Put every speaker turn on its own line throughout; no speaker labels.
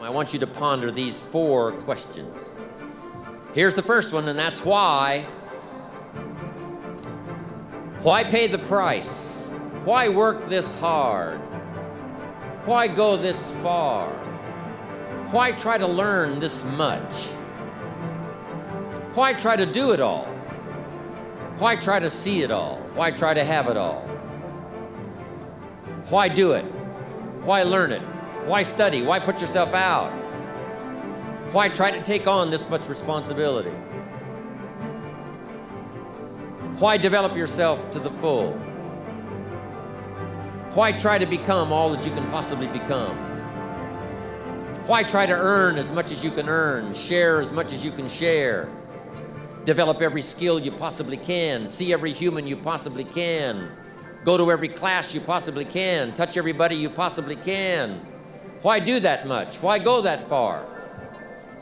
I want you to ponder these four questions. Here's the first one, and that's why. Why pay the price? Why work this hard? Why go this far? Why try to learn this much? Why try to do it all? Why try to see it all? Why try to have it all? Why do it? Why learn it? Why study? Why put yourself out? Why try to take on this much responsibility? Why develop yourself to the full? Why try to become all that you can possibly become? Why try to earn as much as you can earn, share as much as you can share, develop every skill you possibly can, see every human you possibly can, go to every class you possibly can, touch everybody you possibly can? Why do that much? Why go that far?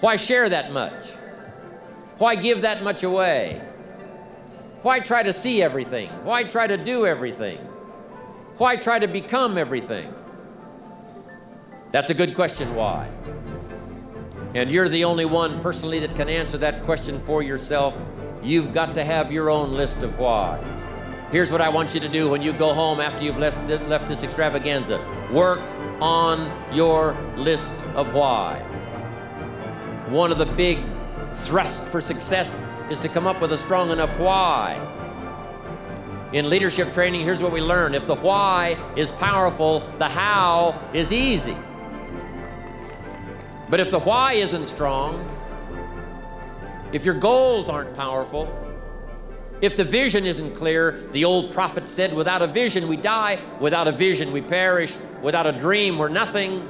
Why share that much? Why give that much away? Why try to see everything? Why try to do everything? Why try to become everything? That's a good question, why? And you're the only one personally that can answer that question for yourself. You've got to have your own list of whys. Here's what I want you to do when you go home after you've left, this extravaganza work on your list of whys. One of the big thrusts for success is to come up with a strong enough why. In leadership training, here's what we learn if the why is powerful, the how is easy. But if the why isn't strong, if your goals aren't powerful, if the vision isn't clear, the old prophet said, without a vision we die, without a vision we perish, without a dream we're nothing.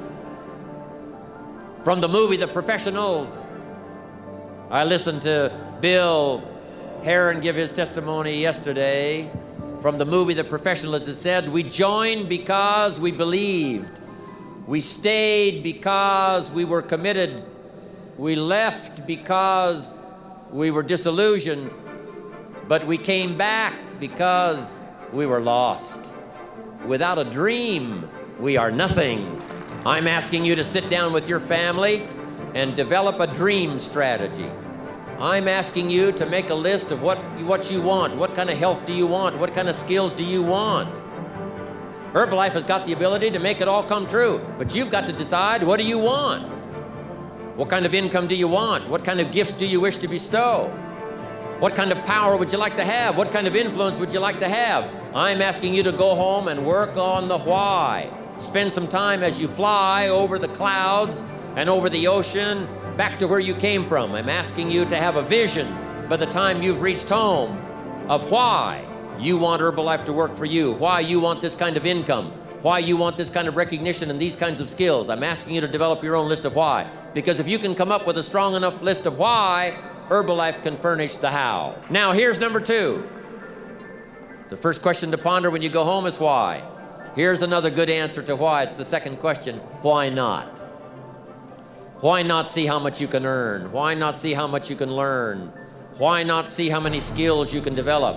From the movie The Professionals, I listened to Bill Heron give his testimony yesterday. From the movie The Professionals, it said, We joined because we believed. We stayed because we were committed. We left because we were disillusioned. But we came back because we were lost. Without a dream, we are nothing. I'm asking you to sit down with your family and develop a dream strategy. I'm asking you to make a list of what, what you want. What kind of health do you want? What kind of skills do you want? Herbalife has got the ability to make it all come true, but you've got to decide what do you want? What kind of income do you want? What kind of gifts do you wish to bestow? What kind of power would you like to have? What kind of influence would you like to have? I'm asking you to go home and work on the why. Spend some time as you fly over the clouds and over the ocean back to where you came from. I'm asking you to have a vision by the time you've reached home of why you want Herbalife to work for you, why you want this kind of income, why you want this kind of recognition and these kinds of skills. I'm asking you to develop your own list of why. Because if you can come up with a strong enough list of why, Herbalife can furnish the how. Now, here's number two. The first question to ponder when you go home is why. Here's another good answer to why. It's the second question why not? Why not see how much you can earn? Why not see how much you can learn? Why not see how many skills you can develop?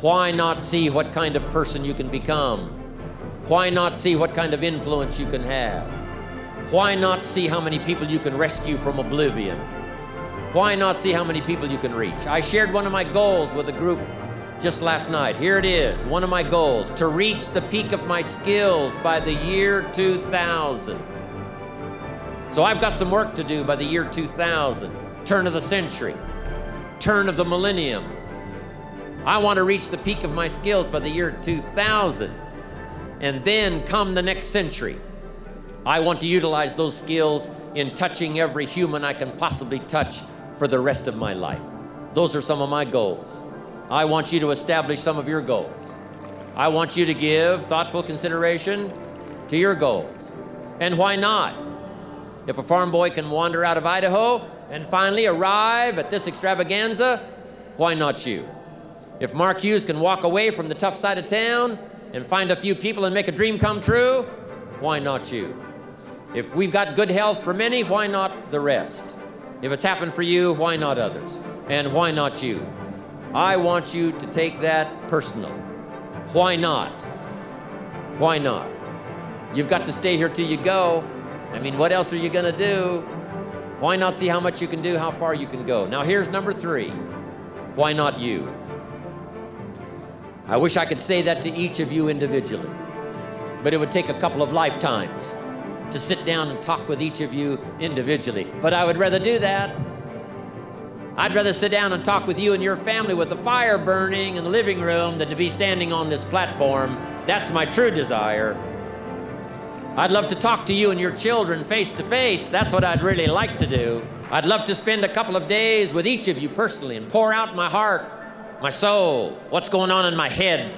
Why not see what kind of person you can become? Why not see what kind of influence you can have? Why not see how many people you can rescue from oblivion? Why not see how many people you can reach? I shared one of my goals with a group just last night. Here it is one of my goals to reach the peak of my skills by the year 2000. So I've got some work to do by the year 2000, turn of the century, turn of the millennium. I want to reach the peak of my skills by the year 2000. And then come the next century. I want to utilize those skills in touching every human I can possibly touch for the rest of my life. Those are some of my goals. I want you to establish some of your goals. I want you to give thoughtful consideration to your goals. And why not? If a farm boy can wander out of Idaho and finally arrive at this extravaganza, why not you? If Mark Hughes can walk away from the tough side of town and find a few people and make a dream come true, why not you? If we've got good health for many, why not the rest? If it's happened for you, why not others? And why not you? I want you to take that personal. Why not? Why not? You've got to stay here till you go. I mean, what else are you going to do? Why not see how much you can do, how far you can go? Now, here's number three. Why not you? I wish I could say that to each of you individually, but it would take a couple of lifetimes to sit down and talk with each of you individually. But I would rather do that. I'd rather sit down and talk with you and your family with the fire burning in the living room than to be standing on this platform. That's my true desire. I'd love to talk to you and your children face to face. That's what I'd really like to do. I'd love to spend a couple of days with each of you personally and pour out my heart, my soul, what's going on in my head,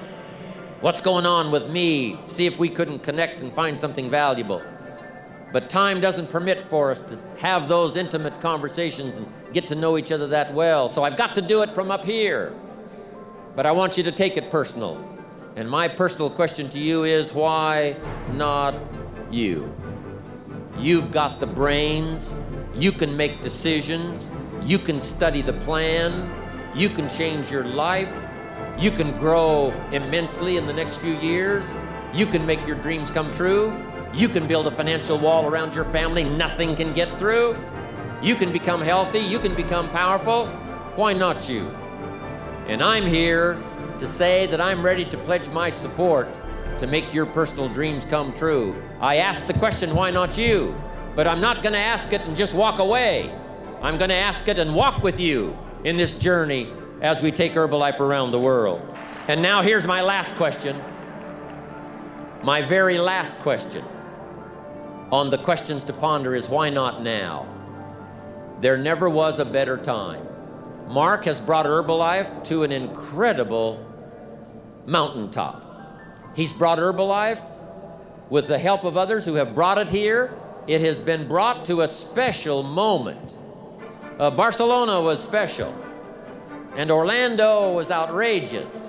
what's going on with me, see if we couldn't connect and find something valuable. But time doesn't permit for us to have those intimate conversations and get to know each other that well. So I've got to do it from up here. But I want you to take it personal. And my personal question to you is why not you. You've got the brains, you can make decisions, you can study the plan, you can change your life, you can grow immensely in the next few years, you can make your dreams come true, you can build a financial wall around your family nothing can get through, you can become healthy, you can become powerful. Why not you? And I'm here to say that I'm ready to pledge my support to make your personal dreams come true. I ask the question, why not you? But I'm not going to ask it and just walk away. I'm going to ask it and walk with you in this journey as we take Herbalife around the world. And now here's my last question. My very last question on the questions to ponder is why not now? There never was a better time. Mark has brought Herbalife to an incredible mountaintop. He's brought Herbalife with the help of others who have brought it here. It has been brought to a special moment. Uh, Barcelona was special, and Orlando was outrageous.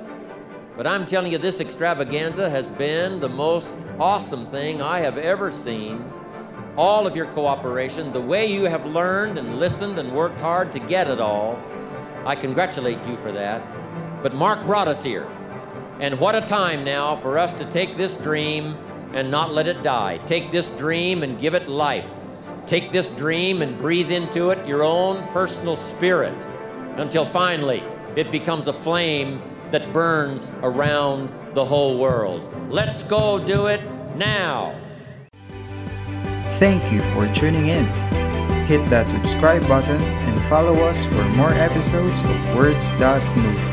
But I'm telling you, this extravaganza has been the most awesome thing I have ever seen. All of your cooperation, the way you have learned and listened and worked hard to get it all, I congratulate you for that. But Mark brought us here. And what a time now for us to take this dream and not let it die. Take this dream and give it life. Take this dream and breathe into it your own personal spirit until finally it becomes a flame that burns around the whole world. Let's go do it now.
Thank you for tuning in. Hit that subscribe button and follow us for more episodes of Words That Move.